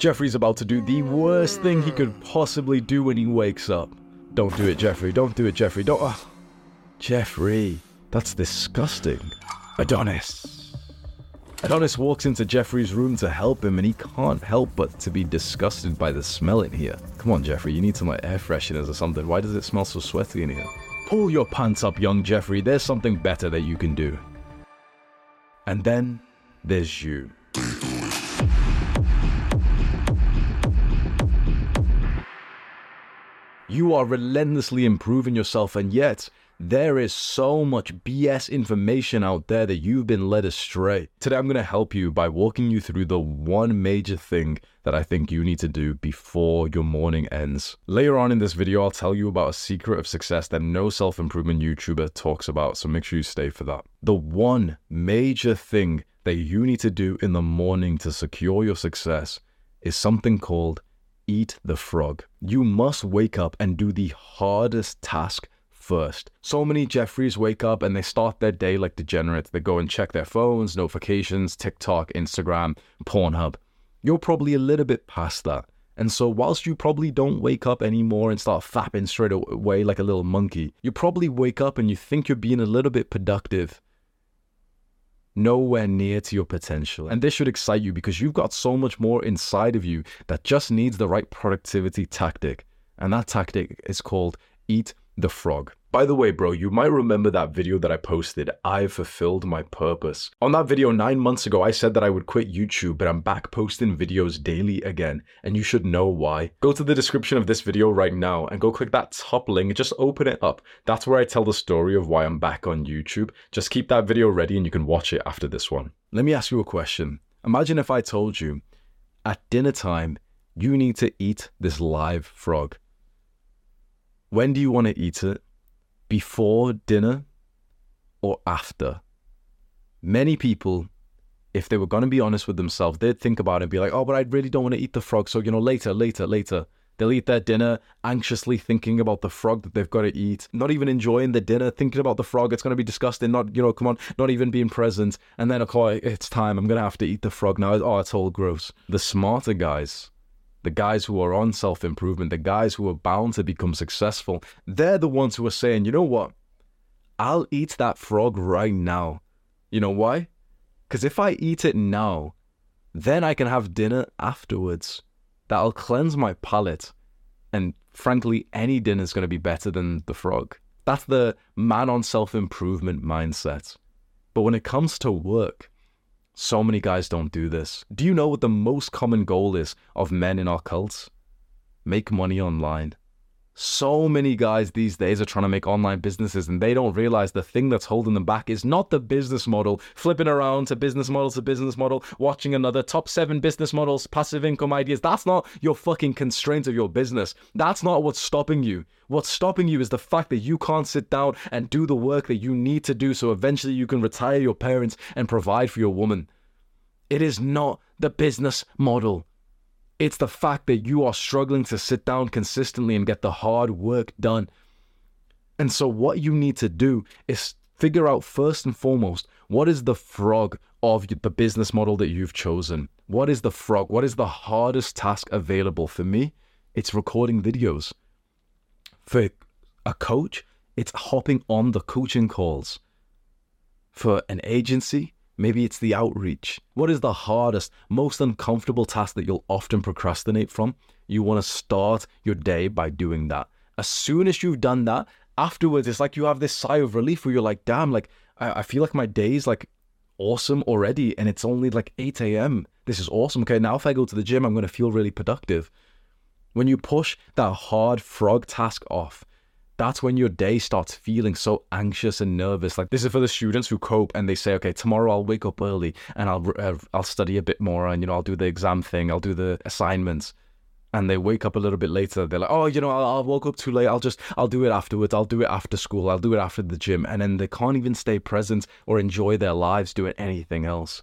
Jeffrey's about to do the worst thing he could possibly do when he wakes up. Don't do it, Jeffrey. Don't do it, Jeffrey. Don't. Oh. Jeffrey. That's disgusting. Adonis. Adonis walks into Jeffrey's room to help him, and he can't help but to be disgusted by the smell in here. Come on, Jeffrey. You need some like air fresheners or something. Why does it smell so sweaty in here? Pull your pants up, young Jeffrey. There's something better that you can do. And then there's you. You are relentlessly improving yourself, and yet there is so much BS information out there that you've been led astray. Today, I'm going to help you by walking you through the one major thing that I think you need to do before your morning ends. Later on in this video, I'll tell you about a secret of success that no self improvement YouTuber talks about, so make sure you stay for that. The one major thing that you need to do in the morning to secure your success is something called eat the frog. You must wake up and do the hardest task first. So many Jeffreys wake up and they start their day like degenerates. They go and check their phones, notifications, TikTok, Instagram, Pornhub. You're probably a little bit past that. And so, whilst you probably don't wake up anymore and start fapping straight away like a little monkey, you probably wake up and you think you're being a little bit productive nowhere near to your potential. And this should excite you because you've got so much more inside of you that just needs the right productivity tactic. And that tactic is called eat the frog. By the way, bro, you might remember that video that I posted, I fulfilled my purpose. On that video nine months ago, I said that I would quit YouTube, but I'm back posting videos daily again, and you should know why. Go to the description of this video right now and go click that top link, just open it up. That's where I tell the story of why I'm back on YouTube. Just keep that video ready and you can watch it after this one. Let me ask you a question. Imagine if I told you, at dinner time, you need to eat this live frog. When do you want to eat it? Before dinner or after? Many people, if they were going to be honest with themselves, they'd think about it and be like, oh, but I really don't want to eat the frog. So, you know, later, later, later. They'll eat their dinner anxiously thinking about the frog that they've got to eat, not even enjoying the dinner, thinking about the frog. It's going to be disgusting. Not, you know, come on, not even being present. And then, okay, it's time. I'm going to have to eat the frog now. Oh, it's all gross. The smarter guys the guys who are on self improvement, the guys who are bound to become successful, they're the ones who are saying, you know what? I'll eat that frog right now. You know why? Because if I eat it now, then I can have dinner afterwards. That'll cleanse my palate. And frankly, any dinner is going to be better than the frog. That's the man on self improvement mindset. But when it comes to work, so many guys don't do this. Do you know what the most common goal is of men in our cults? Make money online. So many guys these days are trying to make online businesses and they don't realize the thing that's holding them back is not the business model, flipping around to business model to business model, watching another top seven business models, passive income ideas. That's not your fucking constraint of your business. That's not what's stopping you. What's stopping you is the fact that you can't sit down and do the work that you need to do so eventually you can retire your parents and provide for your woman. It is not the business model. It's the fact that you are struggling to sit down consistently and get the hard work done. And so, what you need to do is figure out first and foremost what is the frog of the business model that you've chosen? What is the frog? What is the hardest task available? For me, it's recording videos. For a coach, it's hopping on the coaching calls. For an agency, Maybe it's the outreach. What is the hardest, most uncomfortable task that you'll often procrastinate from? You want to start your day by doing that. As soon as you've done that, afterwards, it's like you have this sigh of relief where you're like, damn, like, I, I feel like my day's like awesome already and it's only like 8 a.m. This is awesome. Okay, now if I go to the gym, I'm going to feel really productive. When you push that hard frog task off, that's when your day starts feeling so anxious and nervous. Like this is for the students who cope and they say, okay, tomorrow I'll wake up early and I'll uh, I'll study a bit more and you know I'll do the exam thing, I'll do the assignments. And they wake up a little bit later. They're like, oh, you know, I'll, I'll woke up too late. I'll just, I'll do it afterwards. I'll do it after school. I'll do it after the gym. And then they can't even stay present or enjoy their lives doing anything else.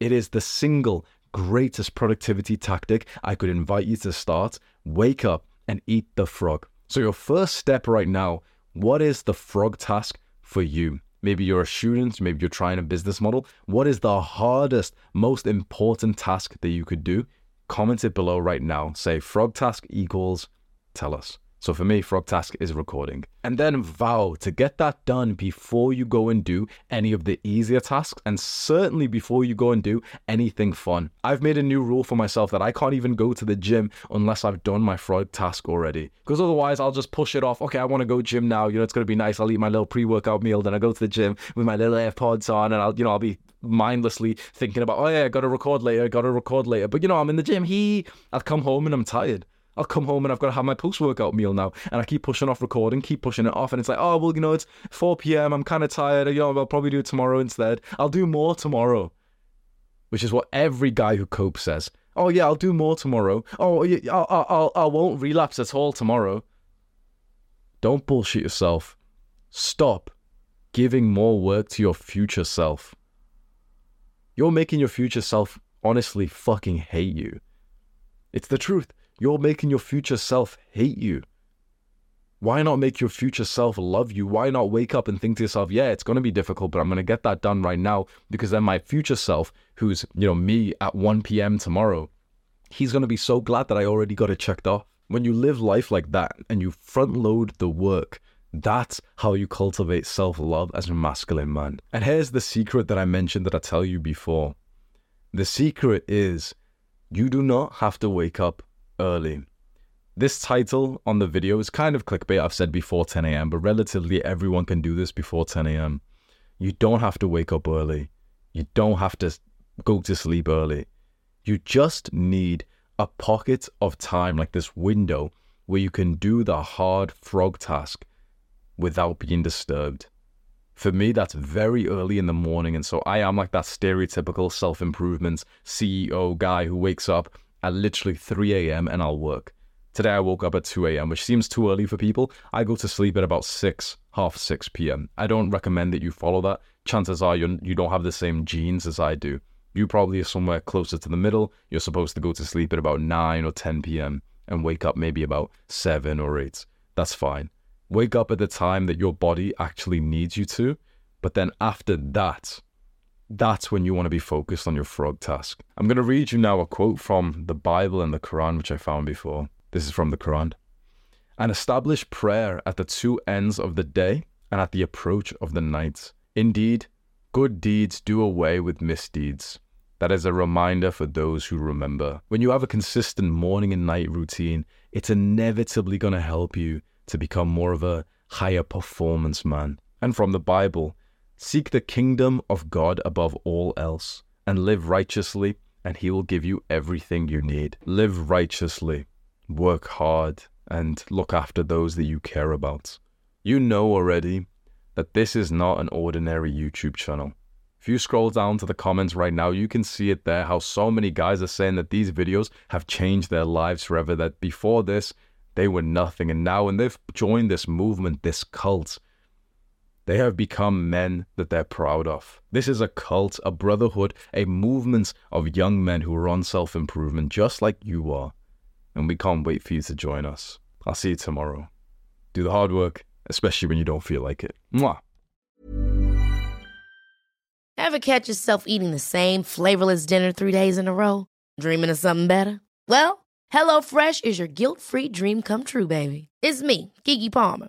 It is the single greatest productivity tactic I could invite you to start. Wake up and eat the frog. So, your first step right now, what is the frog task for you? Maybe you're a student, maybe you're trying a business model. What is the hardest, most important task that you could do? Comment it below right now. Say frog task equals tell us. So for me, Frog Task is recording. And then vow to get that done before you go and do any of the easier tasks, and certainly before you go and do anything fun. I've made a new rule for myself that I can't even go to the gym unless I've done my Frog Task already. Because otherwise, I'll just push it off. Okay, I want to go gym now. You know, it's going to be nice. I'll eat my little pre workout meal. Then I go to the gym with my little AirPods on, and I'll, you know, I'll be mindlessly thinking about, oh yeah, I got to record later, I got to record later. But you know, I'm in the gym. He, I've come home and I'm tired. I'll come home and I've got to have my post workout meal now. And I keep pushing off recording, keep pushing it off. And it's like, oh, well, you know, it's 4 p.m. I'm kind of tired. You know, I'll probably do it tomorrow instead. I'll do more tomorrow, which is what every guy who copes says. Oh, yeah, I'll do more tomorrow. Oh, yeah, I'll, I'll, I won't relapse at all tomorrow. Don't bullshit yourself. Stop giving more work to your future self. You're making your future self honestly fucking hate you. It's the truth. You're making your future self hate you. Why not make your future self love you? Why not wake up and think to yourself, yeah, it's going to be difficult, but I'm going to get that done right now because then my future self, who's, you know, me at 1 p.m. tomorrow, he's going to be so glad that I already got it checked off. When you live life like that and you front load the work, that's how you cultivate self love as a masculine man. And here's the secret that I mentioned that I tell you before. The secret is you do not have to wake up early. This title on the video is kind of clickbait, I've said before 10 a.m., but relatively everyone can do this before 10 a.m. You don't have to wake up early. You don't have to go to sleep early. You just need a pocket of time, like this window, where you can do the hard frog task without being disturbed. For me, that's very early in the morning. And so I am like that stereotypical self improvement CEO guy who wakes up at literally 3 a.m. and I'll work. Today I woke up at 2 a.m., which seems too early for people. I go to sleep at about 6, half 6 p.m. I don't recommend that you follow that. Chances are you're, you don't have the same genes as I do. You probably are somewhere closer to the middle. You're supposed to go to sleep at about 9 or 10 p.m. and wake up maybe about 7 or 8. That's fine. Wake up at the time that your body actually needs you to. But then after that, that's when you want to be focused on your frog task. I'm going to read you now a quote from the Bible and the Quran, which I found before. This is from the Quran. And establish prayer at the two ends of the day and at the approach of the night. Indeed, good deeds do away with misdeeds. That is a reminder for those who remember. When you have a consistent morning and night routine, it's inevitably going to help you to become more of a higher performance man. And from the Bible, Seek the kingdom of God above all else and live righteously, and He will give you everything you need. Live righteously, work hard, and look after those that you care about. You know already that this is not an ordinary YouTube channel. If you scroll down to the comments right now, you can see it there how so many guys are saying that these videos have changed their lives forever, that before this, they were nothing. And now, when they've joined this movement, this cult, they have become men that they're proud of. This is a cult, a brotherhood, a movement of young men who are on self improvement, just like you are. And we can't wait for you to join us. I'll see you tomorrow. Do the hard work, especially when you don't feel like it. Mwah. Ever catch yourself eating the same flavorless dinner three days in a row? Dreaming of something better? Well, HelloFresh is your guilt free dream come true, baby. It's me, Keke Palmer.